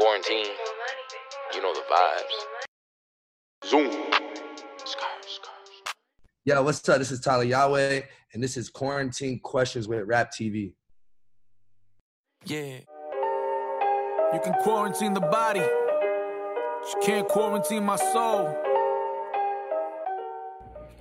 quarantine, you know the vibes. Zoom. Yo, what's up? This is Tyler Yaweh, and this is Quarantine Questions with Rap TV. Yeah. You can quarantine the body, but you can't quarantine my soul.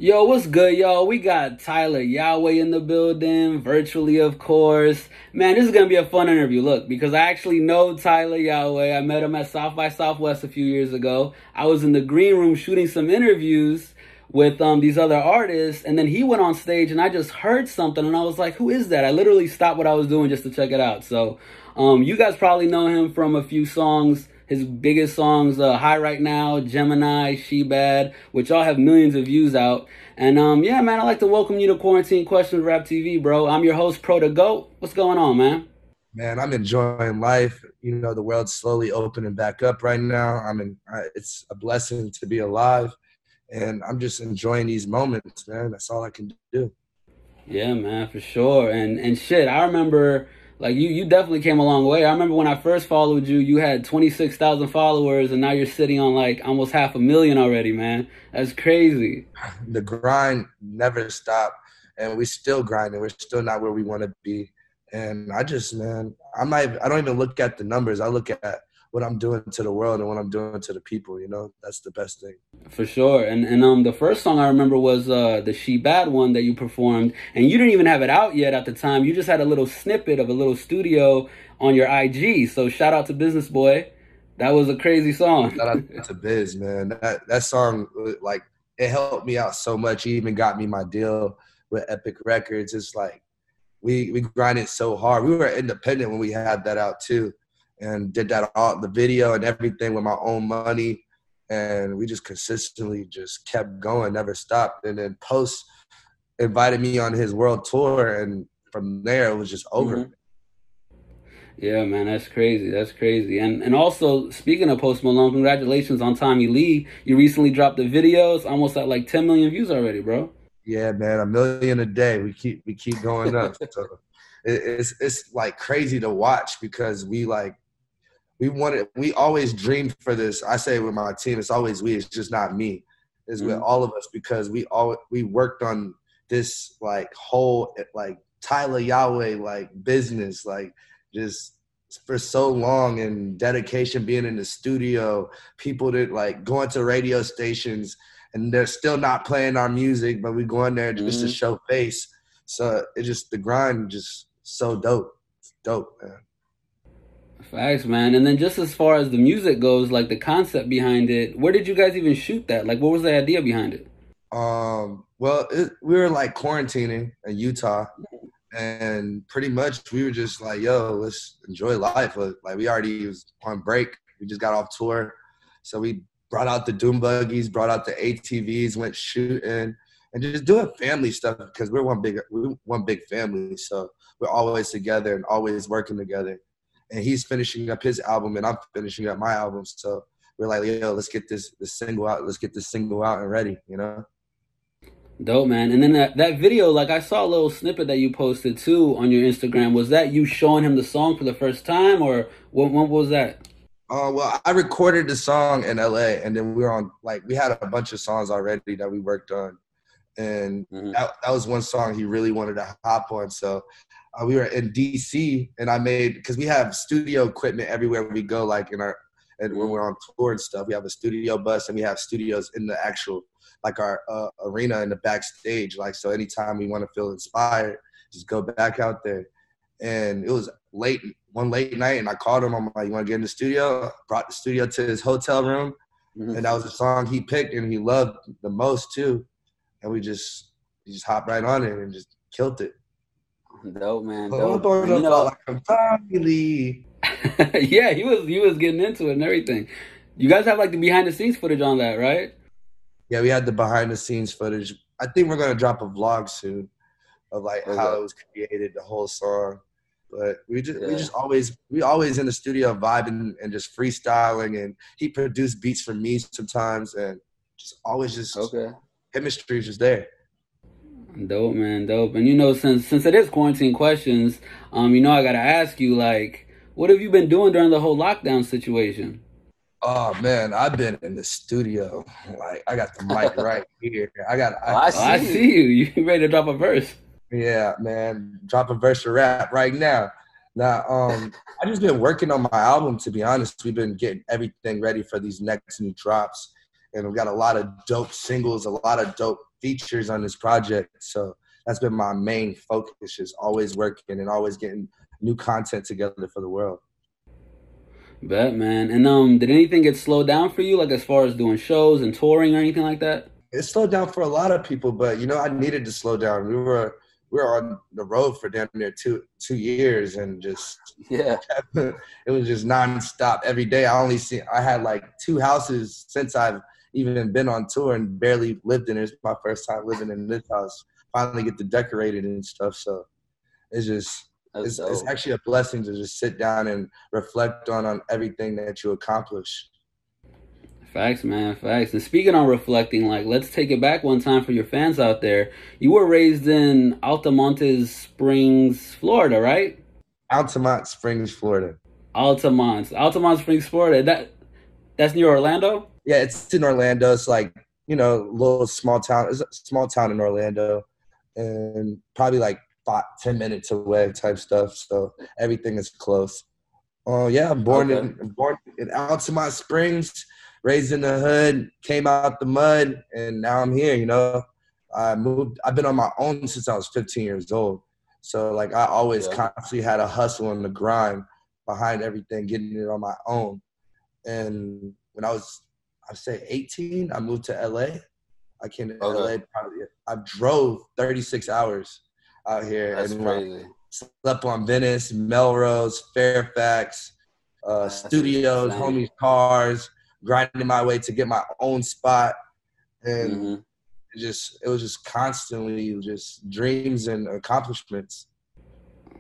Yo, what's good, y'all? We got Tyler Yaweh in the building, virtually, of course. Man, this is gonna be a fun interview. Look, because I actually know Tyler Yaweh. I met him at South by Southwest a few years ago. I was in the green room shooting some interviews with um these other artists, and then he went on stage, and I just heard something, and I was like, "Who is that?" I literally stopped what I was doing just to check it out. So, um, you guys probably know him from a few songs his biggest songs, uh, High Right Now, Gemini, She Bad, which all have millions of views out. And um, yeah, man, I'd like to welcome you to Quarantine Questions Rap TV, bro. I'm your host, Pro to Goat. What's going on, man? Man, I'm enjoying life. You know, the world's slowly opening back up right now. I mean, it's a blessing to be alive, and I'm just enjoying these moments, man. That's all I can do. Yeah, man, for sure. And and shit, I remember like you you definitely came a long way. I remember when I first followed you, you had 26,000 followers and now you're sitting on like almost half a million already, man. That's crazy. The grind never stopped and we still grinding. We're still not where we want to be. And I just, man, I'm not I don't even look at the numbers. I look at what I'm doing to the world and what I'm doing to the people. You know, that's the best thing. For sure. And and um, the first song I remember was uh the She Bad one that you performed, and you didn't even have it out yet at the time. You just had a little snippet of a little studio on your IG. So shout out to Business Boy. That was a crazy song. Shout out to Biz, man. That that song like it helped me out so much. He even got me my deal with Epic Records. It's like we we grinded so hard. We were independent when we had that out too and did that all the video and everything with my own money and we just consistently just kept going never stopped and then post invited me on his world tour and from there it was just over mm-hmm. Yeah, man, that's crazy. That's crazy. And and also speaking of Post Malone, congratulations on Tommy Lee. You recently dropped the video. It's almost at like 10 million views already, bro. Yeah, man, a million a day. We keep we keep going up. so it, it's it's like crazy to watch because we like we wanted we always dreamed for this. I say with my team, it's always we. It's just not me. It's mm-hmm. with all of us because we all we worked on this like whole like Tyler Yaweh like business like just for so long and dedication being in the studio people that like going to radio stations and they're still not playing our music but we go in there just mm-hmm. to show face so it just the grind just so dope it's dope man Facts, man. And then just as far as the music goes, like the concept behind it, where did you guys even shoot that? Like, what was the idea behind it? Um, well, it, we were like quarantining in Utah, and pretty much we were just like, "Yo, let's enjoy life." Like, we already was on break. We just got off tour, so we brought out the doom buggies, brought out the ATVs, went shooting, and just doing family stuff because we're one big, we're one big family. So we're always together and always working together and he's finishing up his album and I'm finishing up my album. So we're like, yo, let's get this this single out. Let's get this single out and ready. You know. Dope man, and then that that video, like I saw a little snippet that you posted too on your Instagram. Was that you showing him the song for the first time, or what? What was that? Uh, well, I recorded the song in LA, and then we were on like we had a bunch of songs already that we worked on, and mm-hmm. that, that was one song he really wanted to hop on. So uh, we were in DC, and I made because we have studio equipment everywhere we go, like in our and when we're on tour and stuff. We have a studio bus, and we have studios in the actual like our uh, arena in the backstage. Like so, anytime we want to feel inspired, just go back out there. And it was late one late night, and I called him. I'm like, "You want to get in the studio?" Brought the studio to his hotel room, mm-hmm. and that was the song he picked and he loved the most too. And we just he just hopped right on it and just killed it. Dope man. Dope. You know, like yeah, he was he was getting into it and everything. You guys have like the behind the scenes footage on that, right? Yeah, we had the behind the scenes footage. I think we're gonna drop a vlog soon of like okay. how it was created, the whole song. But we just yeah. we just always we always in the studio vibing and just freestyling and he produced beats for me sometimes and just always just okay. chemistry is just there. Dope, man, dope. And you know, since since it is quarantine questions, um, you know, I gotta ask you, like, What have you been doing during the whole lockdown situation? Oh man, I've been in the studio. Like I got the mic right here. I got. I, oh, I, see, I see you. You ready to drop a verse? Yeah, man. Drop a verse of rap right now. Now, um, I just been working on my album. To be honest, we've been getting everything ready for these next new drops, and we've got a lot of dope singles, a lot of dope features on this project. So that's been my main focus, just always working and always getting new content together for the world. Bet, man. And um, did anything get slowed down for you, like as far as doing shows and touring or anything like that? It slowed down for a lot of people, but you know, I needed to slow down. We were we were on the road for damn near two two years, and just yeah, it was just nonstop every day. I only see I had like two houses since I've even been on tour and barely lived in it. It's my first time living in this house. Finally get to decorate it and stuff. So it's just it's, it's, actually a blessing to just sit down and reflect on on everything that you accomplish. Facts, man, facts. And speaking on reflecting, like let's take it back one time for your fans out there. You were raised in Altamonte Springs, Florida, right? Altamont Springs, Florida. Altamont, Altamont Springs, Florida. That that's near Orlando. Yeah, it's in Orlando. It's like you know, little small town. It's a small town in Orlando, and probably like five, 10 minutes away type stuff. So everything is close. Oh uh, yeah, I'm born okay. in born in Altamont Springs, raised in the hood, came out the mud, and now I'm here. You know, I moved. I've been on my own since I was 15 years old. So like I always yeah. constantly had a hustle and the grind behind everything, getting it on my own. And when I was, I say 18, I moved to LA. I came to okay. LA. Probably, I drove 36 hours out here. That's and crazy. Slept on Venice, Melrose, Fairfax, uh, studios, homies' cars, grinding my way to get my own spot, and mm-hmm. it just it was just constantly just dreams and accomplishments.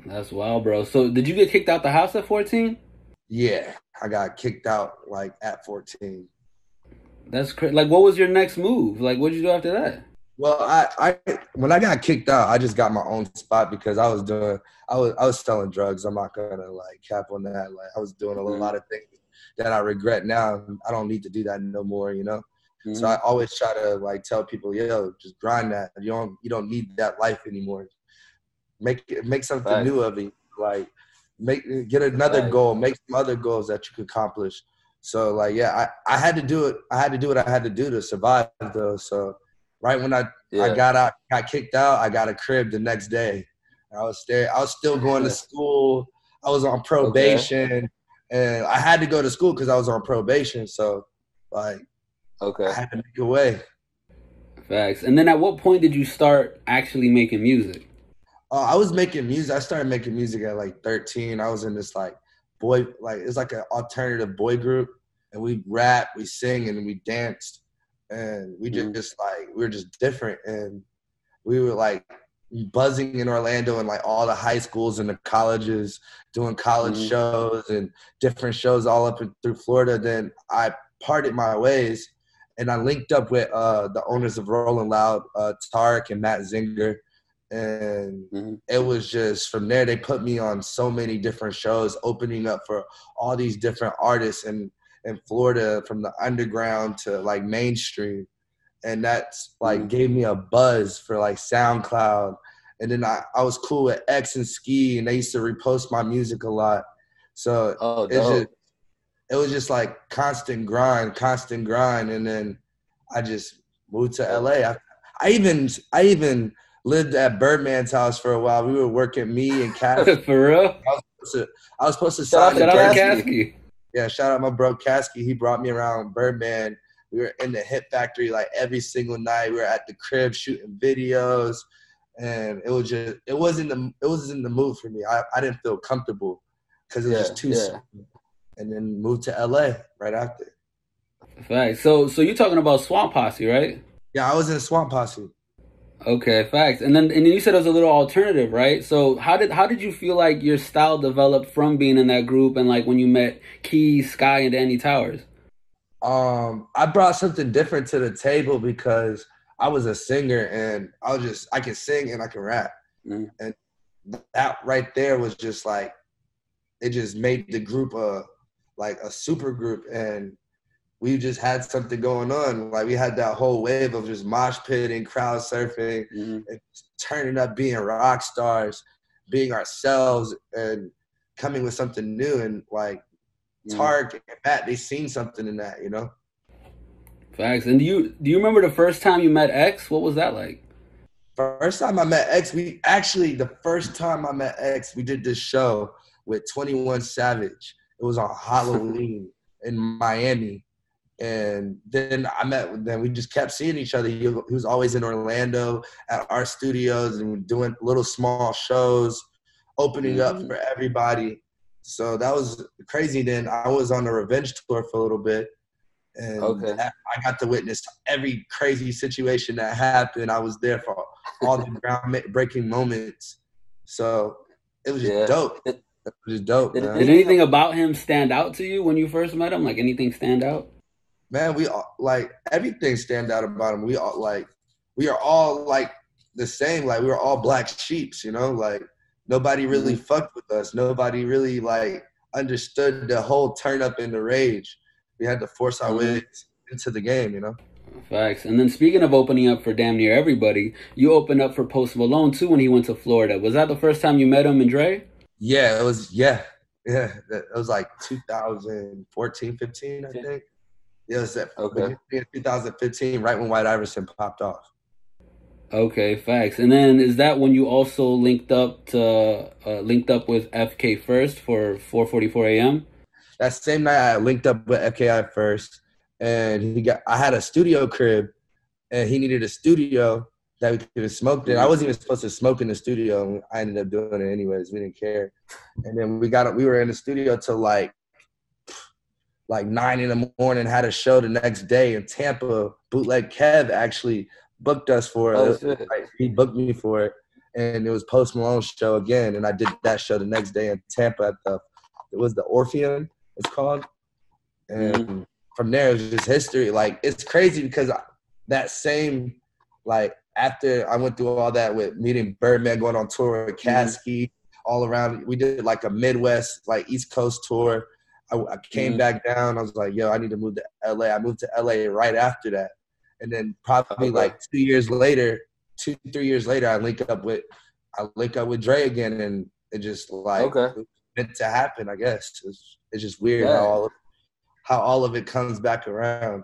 That's wild, bro. So, did you get kicked out the house at fourteen? Yeah, I got kicked out like at fourteen. That's crazy. Like, what was your next move? Like, what did you do after that? Well, I, I when I got kicked out, I just got my own spot because I was doing I was I was selling drugs. I'm not gonna like cap on that. Like I was doing a mm-hmm. lot of things that I regret now. I don't need to do that no more, you know. Mm-hmm. So I always try to like tell people, yo, just grind that. You don't you don't need that life anymore. Make make something right. new of it. Like make get another right. goal, make some other goals that you could accomplish. So like yeah, I, I had to do it. I had to do what I had to do to survive though. So right when I yeah. I got out, got kicked out, I got a crib the next day. I was there. I was still going to school. I was on probation, okay. and I had to go to school because I was on probation. So, like, okay, I had to make a way. Facts. And then, at what point did you start actually making music? Uh, I was making music. I started making music at like 13. I was in this like boy, like it's like an alternative boy group, and we rap, we sing, and we danced and we mm-hmm. just like we were just different and we were like buzzing in Orlando and like all the high schools and the colleges doing college mm-hmm. shows and different shows all up and through Florida. Then I parted my ways and I linked up with uh, the owners of Rolling Loud, uh, Tariq and Matt Zingler. And mm-hmm. it was just from there, they put me on so many different shows, opening up for all these different artists. And in Florida from the underground to like mainstream. And that's like mm. gave me a buzz for like SoundCloud. And then I, I was cool with X and Ski and they used to repost my music a lot. So oh, it's just it was just like constant grind, constant grind. And then I just moved to LA. I, I even I even lived at Birdman's house for a while. We were working me and Cass. for real? I was supposed to, I was supposed to sign shout out, shout yeah, shout out my bro Caskey. He brought me around Birdman. We were in the hit factory like every single night. We were at the crib shooting videos, and it was just it wasn't the it was in the mood for me. I, I didn't feel comfortable because it was yeah, just too. Yeah. And then moved to LA right after. Right. So so you're talking about Swamp Posse, right? Yeah, I was in Swamp Posse. Okay, facts. And then and then you said it was a little alternative, right? So how did how did you feel like your style developed from being in that group and like when you met Keys, Sky, and Danny Towers? Um, I brought something different to the table because I was a singer and I was just I can sing and I can rap. Mm. And that right there was just like it just made the group a like a super group and we just had something going on. Like we had that whole wave of just mosh pitting, crowd surfing, mm-hmm. and turning up, being rock stars, being ourselves, and coming with something new. And like mm-hmm. Tark and Matt, they seen something in that, you know. Facts. And do you do you remember the first time you met X? What was that like? First time I met X, we actually the first time I met X, we did this show with Twenty One Savage. It was on Halloween in Miami and then I met with them. We just kept seeing each other. He, was always in Orlando at our studios and doing little small shows, opening mm-hmm. up for everybody. So that was crazy. Then I was on the Revenge tour for a little bit, and okay. I got to witness every crazy situation that happened. I was there for all the groundbreaking moments. So it was just yeah. dope. It, it was just dope. Did, did anything about him stand out to you when you first met him? Like anything stand out? Man, we all, like everything stand out about him. We all like we are all like the same. Like we were all black sheeps, you know. Like nobody really mm-hmm. fucked with us. Nobody really like understood the whole turn up in the rage. We had to force our mm-hmm. way into the game, you know. Facts. And then speaking of opening up for damn near everybody, you opened up for Post Malone too when he went to Florida. Was that the first time you met him and Dre? Yeah, it was. Yeah, yeah. It was like 2014, 15, I think. It was okay. 2015, right when White Iverson popped off. Okay, facts. And then is that when you also linked up to uh, linked up with FK first for 4:44 a.m. That same night, I linked up with FKI first, and he got. I had a studio crib, and he needed a studio that we could smoke in. I wasn't even supposed to smoke in the studio. I ended up doing it anyways. We didn't care. And then we got. We were in the studio till like like nine in the morning, had a show the next day in Tampa. Bootleg Kev actually booked us for oh, it. He booked me for it. And it was Post Malone's show again. And I did that show the next day in Tampa at the, it was the Orpheum, it's called. And mm-hmm. from there, it was just history. Like, it's crazy because that same, like, after I went through all that with meeting Birdman, going on tour with Caskey, mm-hmm. all around, we did like a Midwest, like East Coast tour I, I came mm-hmm. back down. I was like, yo, I need to move to LA. I moved to LA right after that. And then probably like two years later, two, three years later, I link up with, I link up with Dre again. And it just like, okay. meant to happen, I guess. It's, it's just weird yeah. how, all of, how all of it comes back around.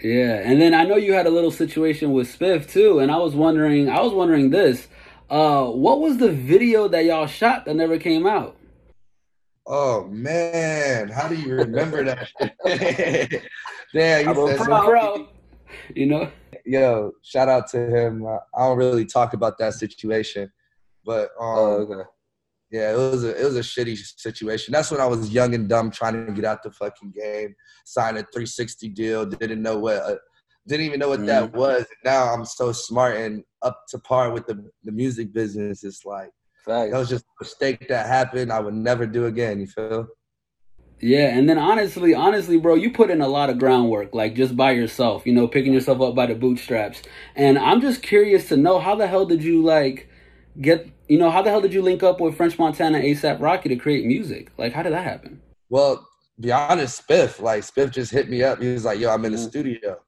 Yeah, and then I know you had a little situation with Spiff too, and I was wondering, I was wondering this, uh, what was the video that y'all shot that never came out? Oh man, how do you remember that? Damn, you said bro. You know. Yo, shout out to him. I don't really talk about that situation, but um, oh, okay. Yeah, it was a it was a shitty situation. That's when I was young and dumb, trying to get out the fucking game. Signed a 360 deal. Didn't know what. Uh, didn't even know what mm. that was. Now I'm so smart and up to par with the the music business. It's like Facts. That was just a mistake that happened. I would never do again. You feel? Yeah, and then honestly, honestly, bro, you put in a lot of groundwork, like just by yourself, you know, picking yourself up by the bootstraps. And I'm just curious to know how the hell did you like get, you know, how the hell did you link up with French Montana, ASAP Rocky to create music? Like, how did that happen? Well, be honest, Spiff, like Spiff just hit me up. He was like, "Yo, I'm in the mm-hmm. studio."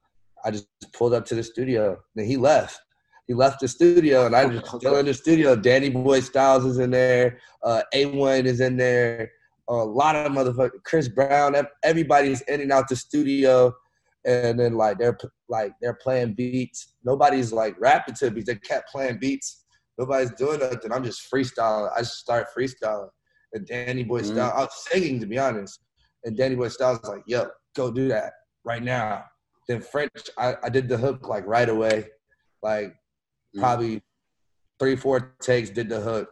I just pulled up to the studio. Then he left he left the studio, and I'm just still in the studio. Danny Boy Styles is in there. Uh, A1 is in there. a lot of motherfuckers. Chris Brown. Everybody's in and out the studio, and then like they're like they're playing beats. Nobody's like rapping to me. They kept playing beats. Nobody's doing nothing. I'm just freestyling. I just start freestyling. And Danny Boy mm-hmm. Styles, I was singing to be honest. And Danny Boy Styles was like, "Yo, go do that right now." Then French, I, I did the hook like right away. Like. Probably three, four takes, did the hook,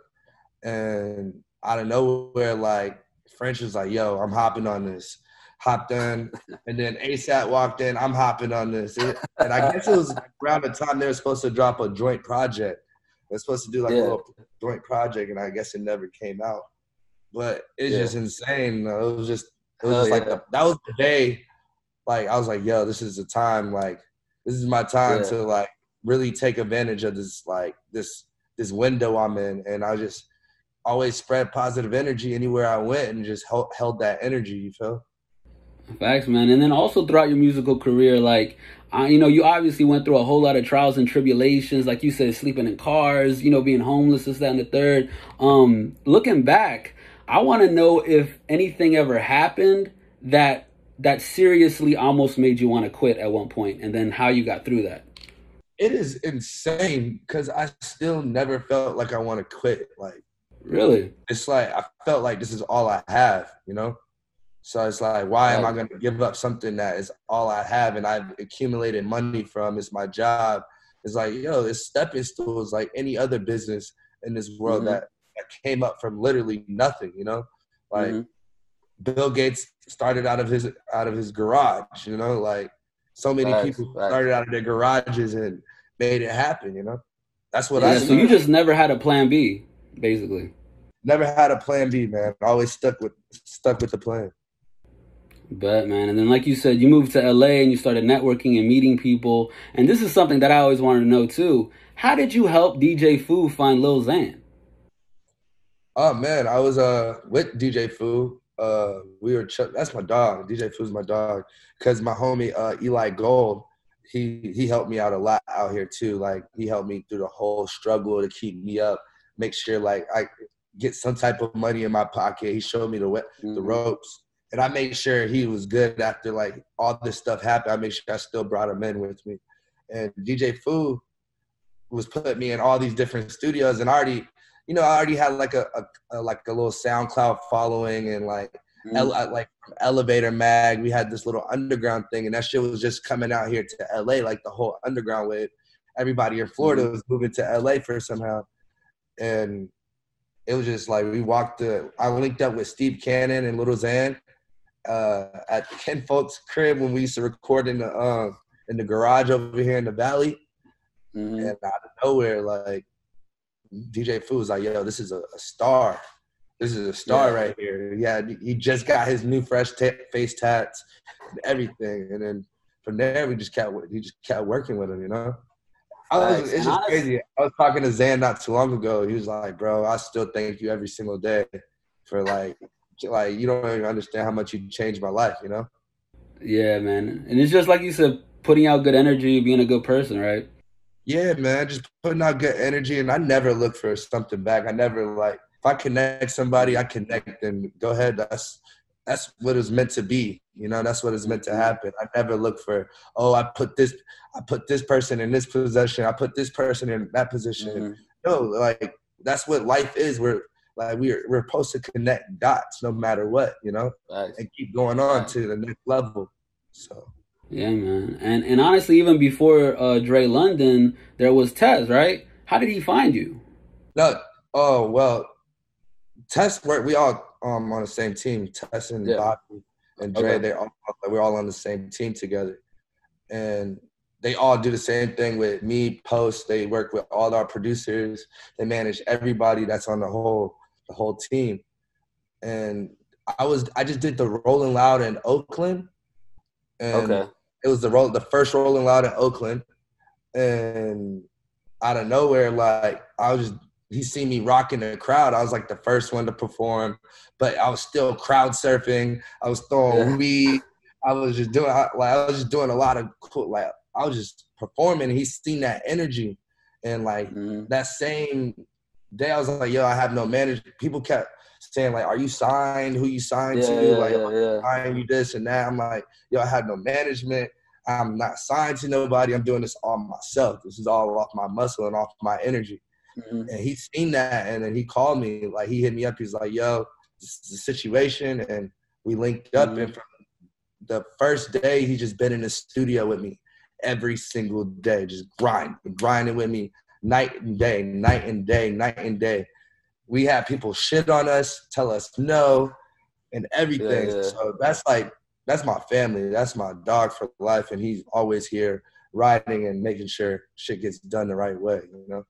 and out of nowhere, like French was like, "Yo, I'm hopping on this." Hopped in, and then ASAP walked in. I'm hopping on this, and I guess it was around the time they were supposed to drop a joint project. They're supposed to do like yeah. a little joint project, and I guess it never came out. But it's yeah. just insane. It was just it was just like the, that was the day. Like I was like, yo, this is the time. Like this is my time to like really take advantage of this like this this window I'm in, and I just always spread positive energy anywhere I went and just held, held that energy. You feel? Facts, man. And then also throughout your musical career, like, you know, you obviously went through a whole lot of trials and tribulations, like you said, sleeping in cars, you know, being homeless, this, that, and the third. Um, looking back, I want to know if anything ever happened that that seriously almost made you want to quit at one point, and then how you got through that. It is insane because I still never felt like I want to quit. Like, really, it's like I felt like this is all I have, you know. So it's like, why am I going to give up something that is all I have and I've accumulated money from? It's my job. It's like, yo, it's stepping stools like any other business in this world mm-hmm. that, that came up from literally nothing, you know? Like mm-hmm. Bill Gates started out of his out of his garage, you know, like so many people started out of their garages and made it happen, you know. That's what yeah, I. So you just never had a plan B, basically. Never had a plan B, man. Always stuck with stuck with the plan. But man, and then like you said, you moved to LA and you started networking and meeting people. And this is something that I always wanted to know too. How did you help DJ Fu find Lil Xan? Oh man, I was uh with DJ Fu. Uh, we were ch- that's my dog. DJ Fu's my dog because my homie uh, Eli Gold, he he helped me out a lot out here too. Like he helped me through the whole struggle to keep me up, make sure like I get some type of money in my pocket. He showed me the mm-hmm. the ropes and I made sure he was good after like all this stuff happened. I made sure I still brought him in with me. And DJ Fu was putting me in all these different studios, and I already, you know, I already had like a, a, a like a little SoundCloud following, and like. Ele- like Elevator Mag, we had this little underground thing, and that shit was just coming out here to LA, like the whole underground wave. Everybody in Florida mm-hmm. was moving to LA for somehow, and it was just like we walked. The, I linked up with Steve Cannon and Lil Xan uh, at Ken Folk's crib when we used to record in the uh, in the garage over here in the valley. Mm-hmm. And out of nowhere, like DJ Fu was like, "Yo, this is a, a star. This is a star yeah. right here." Yeah, he just got his new fresh t- face tats and everything, and then from there we just kept he just kept working with him, you know. I was, it's just crazy. I was talking to Xan not too long ago. He was like, "Bro, I still thank you every single day for like like you don't even understand how much you changed my life, you know? Yeah, man. And it's just like you said, putting out good energy, being a good person, right? Yeah, man. Just putting out good energy and I never look for something back. I never like if I connect somebody, I connect and go ahead. That's that's what it's meant to be. You know, that's what is meant to happen. I never look for, oh, I put this, I put this person in this position, I put this person in that position. Mm-hmm. No, like that's what life is. We're like we're we're supposed to connect dots no matter what, you know, nice. and keep going on nice. to the next level. So. Yeah, man, and and honestly, even before uh, Dre London, there was Tez, right? How did he find you? No, oh well, Tez. We all um on the same team. Tez and yeah. Bobby and Dre. Okay. They all we're all on the same team together, and they all do the same thing with me. Post. They work with all our producers. They manage everybody that's on the whole the whole team. And I was I just did the Rolling Loud in Oakland. And okay. it was the roll the first Rolling Loud in Oakland. And out of nowhere, like I was just he seen me rocking the crowd. I was like the first one to perform, but I was still crowd surfing. I was throwing yeah. weed. I was just doing like I was just doing a lot of cool like I was just performing. He seen that energy, and like mm-hmm. that same day I was like, yo, I have no manager. People kept saying like, are you signed? Who you signed yeah, to? Yeah, like, yeah, yeah. sign you this and that. I'm like, yo, I have no management. I'm not signed to nobody. I'm doing this all myself. This is all off my muscle and off my energy. Mm-hmm. And he seen that, and then he called me. Like he hit me up. He's like, "Yo, this is the situation," and we linked up. Mm-hmm. And from the first day, he just been in the studio with me every single day, just grind, grinding with me night and day, night and day, night and day. We have people shit on us, tell us no, and everything. Yeah, yeah. So that's like that's my family. That's my dog for life, and he's always here riding and making sure shit gets done the right way. You know.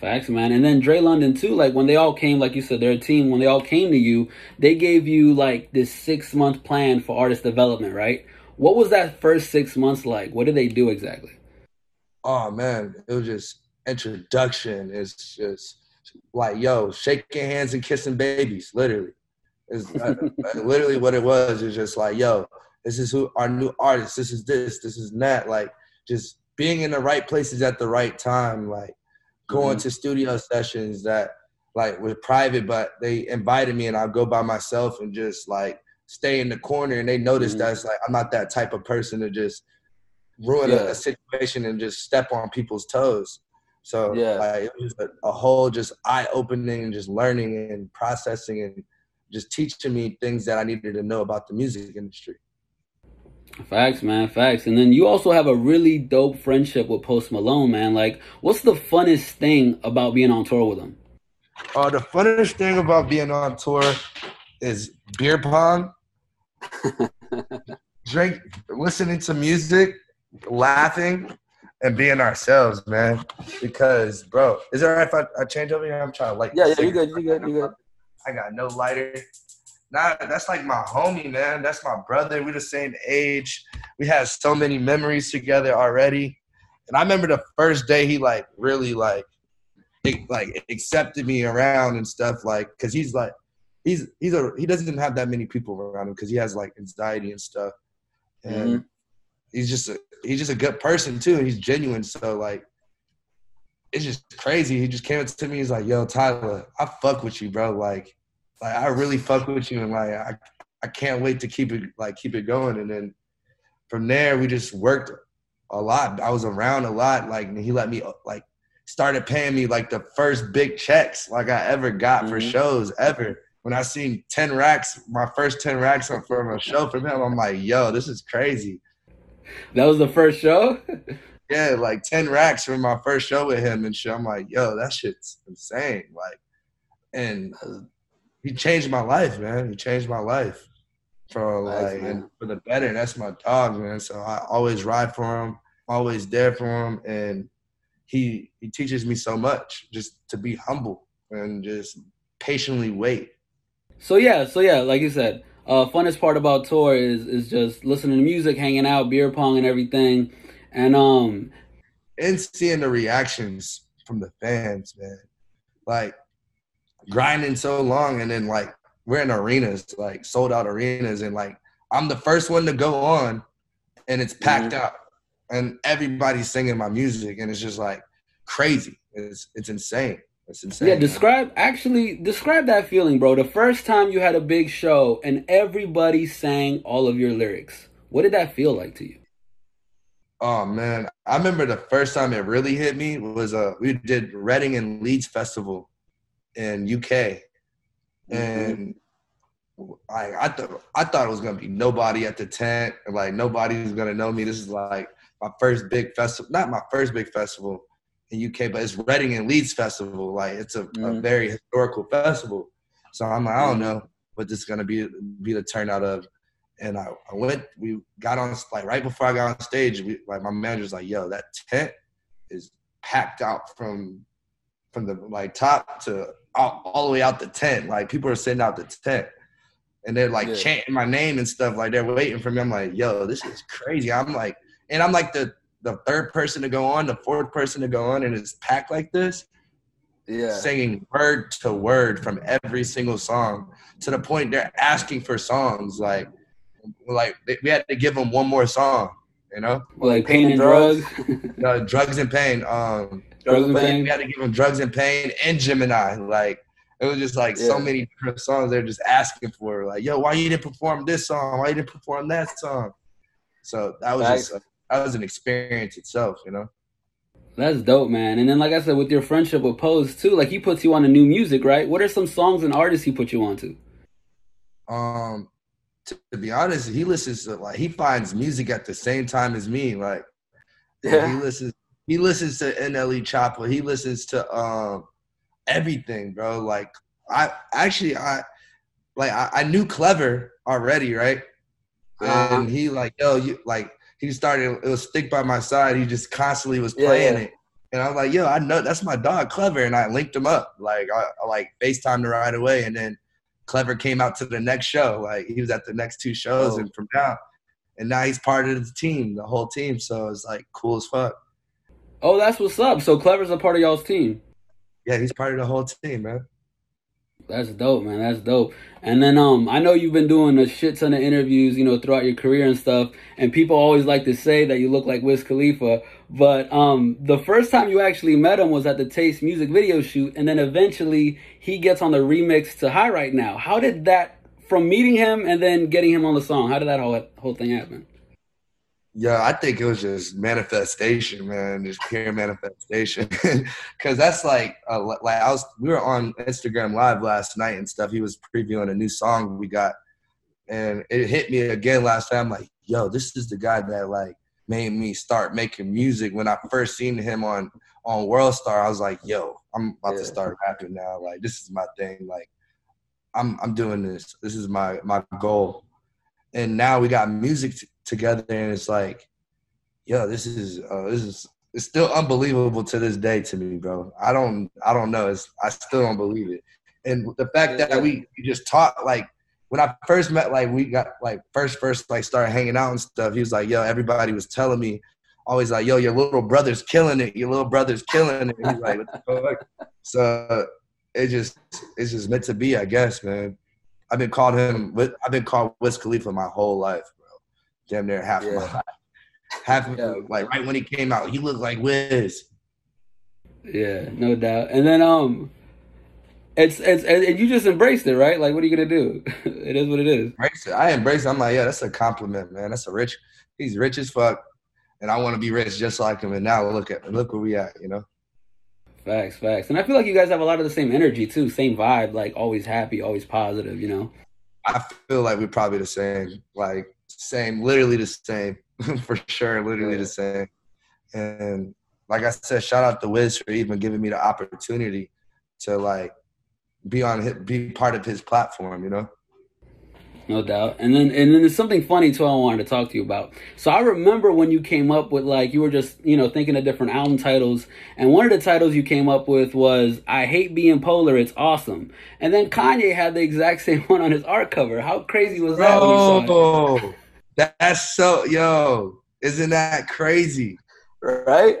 Facts, man. And then Dre London too. Like when they all came, like you said, their team. When they all came to you, they gave you like this six month plan for artist development, right? What was that first six months like? What did they do exactly? Oh man, it was just introduction It's just like, yo, shaking hands and kissing babies, literally. Is uh, literally what it was. It's just like, yo, this is who our new artist. This is this. This is that. Like, just being in the right places at the right time. Like, going mm-hmm. to studio sessions that like were private, but they invited me, and I'll go by myself and just like stay in the corner. And they noticed mm-hmm. that like I'm not that type of person to just ruin yeah. a, a, situation and just step on people's toes. So yeah, like, it was a, a whole just eye opening, and just learning and processing and just teaching me things that I needed to know about the music industry. Facts, man, facts. And then you also have a really dope friendship with Post Malone, man. Like, what's the funnest thing about being on tour with him? Uh, the funnest thing about being on tour is beer pong, drink, listening to music, laughing, and being ourselves, man. Because, bro, is it alright if I, I, change over here? I'm trying to light. Yeah, yeah, you good, you good, you good. I got no lighter. Nah, that's like my homie, man. That's my brother. We're the same age. We have so many memories together already. And I remember the first day he like really like like accepted me around and stuff like because he's like he's he's a he doesn't have that many people around him because he has like anxiety and stuff and mm-hmm. he's just a he's just a good person too and he's genuine so like it's just crazy he just came up to me he's like yo tyler i fuck with you bro like like I really fuck with you and like I I can't wait to keep it like keep it going and then from there we just worked a lot. I was around a lot like he let me like started paying me like the first big checks like I ever got mm-hmm. for shows ever. When I seen 10 racks, my first 10 racks from a show from him, I'm like, yo, this is crazy. That was the first show? yeah, like 10 racks from my first show with him and shit. I'm like, yo, that shit's insane. Like, and he changed my life, man. He changed my life for nice, like and for the better. That's my dog, man. So I always ride for him, always there for him, and he he teaches me so much just to be humble and just patiently wait. So yeah, so yeah, like you said, uh, funnest part about tour is is just listening to music, hanging out, beer pong, and everything, and um, and seeing the reactions from the fans, man. Like grinding so long and then like we're in arenas, like sold out arenas, and like I'm the first one to go on and it's packed mm-hmm. out and everybody's singing my music and it's just like crazy. It's it's insane. It's insane. Yeah, describe actually describe that feeling, bro. The first time you had a big show and everybody sang all of your lyrics. What did that feel like to you? Oh man, I remember the first time it really hit me was uh we did Reading and Leeds Festival in UK, mm-hmm. and I I thought I thought it was gonna be nobody at the tent, like nobody was gonna know me. This is like my first big festival, not my first big festival in UK, but it's Reading and Leeds Festival. Like it's a, mm-hmm. a very historical festival. So I'm like, I don't mm-hmm. know what this is gonna be be the turnout of. And I, I went, we got on like right before I got on stage, we, like my manager's like, yo, that tent is packed out from from the like top to all, all the way out the tent. Like people are sitting out the tent and they're like yeah. chanting my name and stuff. Like they're waiting for me. I'm like, yo, this is crazy. I'm like, and I'm like the the third person to go on, the fourth person to go on, and it's packed like this. Yeah, singing word to word from every single song to the point they're asking for songs. Like, like we had to give them one more song. You know, like pain and drugs, uh, drugs and pain. Um, drugs and pain. We had to give them drugs and pain and Gemini. Like it was just like yeah. so many different songs they're just asking for. Like, yo, why you didn't perform this song? Why you didn't perform that song? So that was just a, that was an experience itself, you know. That's dope, man. And then, like I said, with your friendship with Post too, like he puts you on to new music, right? What are some songs and artists he put you on to? Um, to, to, be honest, he listens to like he finds music at the same time as me. Like, yeah, he listens he listens to NLE Choppa. He listens to um everything, bro. Like I actually I like I, I knew Clever already, right? Uh-huh. And he like, yo, you like he started it was stick by my side. He just constantly was playing yeah. it. And I was like, yo, I know that's my dog, Clever. And I linked him up. Like I, I like FaceTimed right away. And then Clever came out to the next show. Like he was at the next two shows oh. and from now and now he's part of the team, the whole team. So it's like cool as fuck. Oh, that's what's up. So Clever's a part of y'all's team. yeah, he's part of the whole team, man. That's dope, man. That's dope. And then um I know you've been doing a shit ton of interviews, you know, throughout your career and stuff, and people always like to say that you look like Wiz Khalifa, but um the first time you actually met him was at the Taste music video shoot and then eventually he gets on the remix to High Right Now. How did that from meeting him and then getting him on the song, how did that whole whole thing happen? Yeah, I think it was just manifestation, man. Just pure manifestation, because that's like, uh, like I was. We were on Instagram Live last night and stuff. He was previewing a new song we got, and it hit me again last time. Like, yo, this is the guy that like made me start making music. When I first seen him on on World Star, I was like, yo, I'm about yeah. to start rapping now. Like, this is my thing. Like, I'm I'm doing this. This is my my goal. And now we got music together, and it's like, yo, this is uh, this is it's still unbelievable to this day to me, bro. I don't I don't know. It's I still don't believe it. And the fact that we, we just talked like when I first met, like we got like first first like started hanging out and stuff. He was like, yo, everybody was telling me always like, yo, your little brother's killing it. Your little brother's killing it. He's like, so it just it's just meant to be, I guess, man. I've been called him. I've been called Wiz Khalifa my whole life, bro. Damn near half yeah. my life. Half yeah. like right when he came out, he looked like Wiz. Yeah, no doubt. And then um, it's it's and you just embraced it, right? Like, what are you gonna do? it is what it is. Embrace it. I embrace it. I'm like, yeah, that's a compliment, man. That's a rich. He's rich as fuck, and I want to be rich just like him. And now look at look where we at, you know. Facts, facts. And I feel like you guys have a lot of the same energy too, same vibe, like always happy, always positive, you know? I feel like we're probably the same, like same, literally the same, for sure, literally the same. And like I said, shout out to Wiz for even giving me the opportunity to like be on his, be part of his platform, you know? no doubt. And then and then there's something funny too I wanted to talk to you about. So I remember when you came up with like you were just, you know, thinking of different album titles and one of the titles you came up with was I hate being polar, it's awesome. And then Kanye had the exact same one on his art cover. How crazy was that? Oh, that's so yo, isn't that crazy? Right?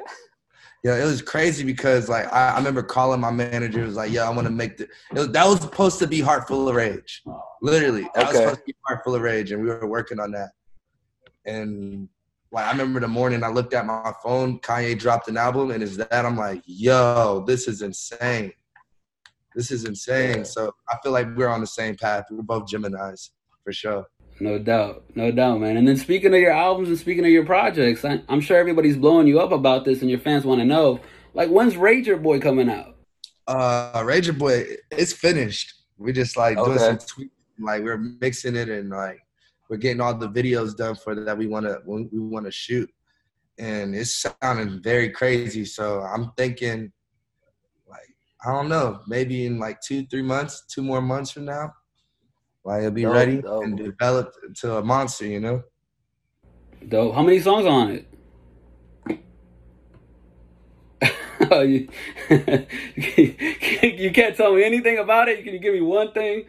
Yeah, it was crazy because like I, I remember calling my manager. It was like, yo, I want to make the." Was, that was supposed to be "Heart Full of Rage," literally. That okay. was supposed to be "Heart Full of Rage," and we were working on that. And like I remember the morning I looked at my phone, Kanye dropped an album, and is that I'm like, "Yo, this is insane! This is insane!" So I feel like we're on the same path. We're both Gemini's for sure. No doubt, no doubt, man. And then speaking of your albums and speaking of your projects, I, am sure everybody's blowing you up about this, and your fans want to know, like, when's Ranger Boy coming out? Uh, Ranger Boy, it's finished. We just like okay. doing some tweaks, like we're mixing it, and like we're getting all the videos done for that we want to we want to shoot, and it's sounding very crazy. So I'm thinking, like, I don't know, maybe in like two, three months, two more months from now like it'll be dope, ready dope. and developed into a monster, you know. Dope. How many songs on it? oh, you, you can't tell me anything about it. Can you give me one thing?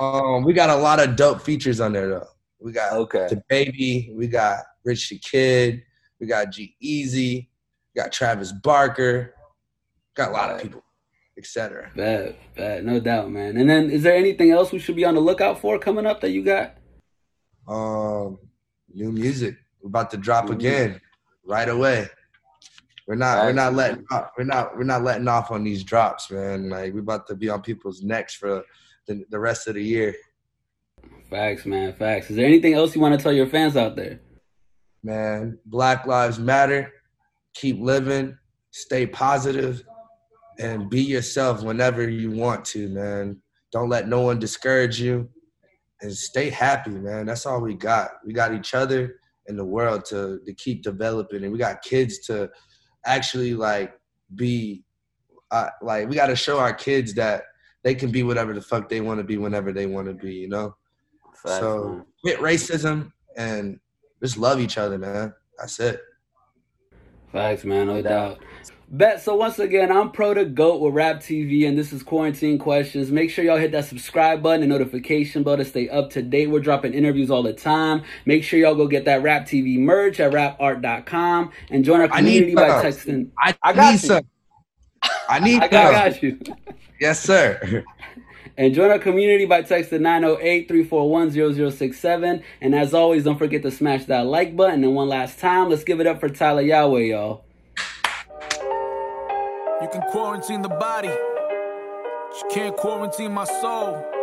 Um, we got a lot of dope features on there though. We got okay. DaBaby. We got Rich the Kid. We got G-Eazy, We got Travis Barker. Got a lot of people etc. Bad, bad, no doubt, man. And then, is there anything else we should be on the lookout for coming up that you got? Um, new music. We're about to drop again right away. We're not, we're not letting, off, we're not, we're not letting off on these drops, man. Like we're about to be on people's necks for the, the rest of the year. Facts, man. Facts. Is there anything else you want to tell your fans out there? Man, Black Lives Matter. Keep living. Stay positive and be yourself whenever you want to, man. Don't let no one discourage you and stay happy, man. That's all we got. We got each other in the world to to keep developing and we got kids to actually like be uh, like we got to show our kids that they can be whatever the fuck they want to be whenever they want to be, you know? Facts, so man. quit racism and just love each other, man. That's it. Facts, man, no doubt. Bet. So once again, I'm Pro to Goat with Rap TV, and this is Quarantine Questions. Make sure y'all hit that subscribe button and notification bell to stay up to date. We're dropping interviews all the time. Make sure y'all go get that Rap TV merch at rapart.com and join our community by texting. I, I got need you. I need. I got, got you. yes, sir. and join our community by texting 908-341-0067. And as always, don't forget to smash that like button. And one last time, let's give it up for Tyler Yaweh, y'all. You can quarantine the body, but you can't quarantine my soul.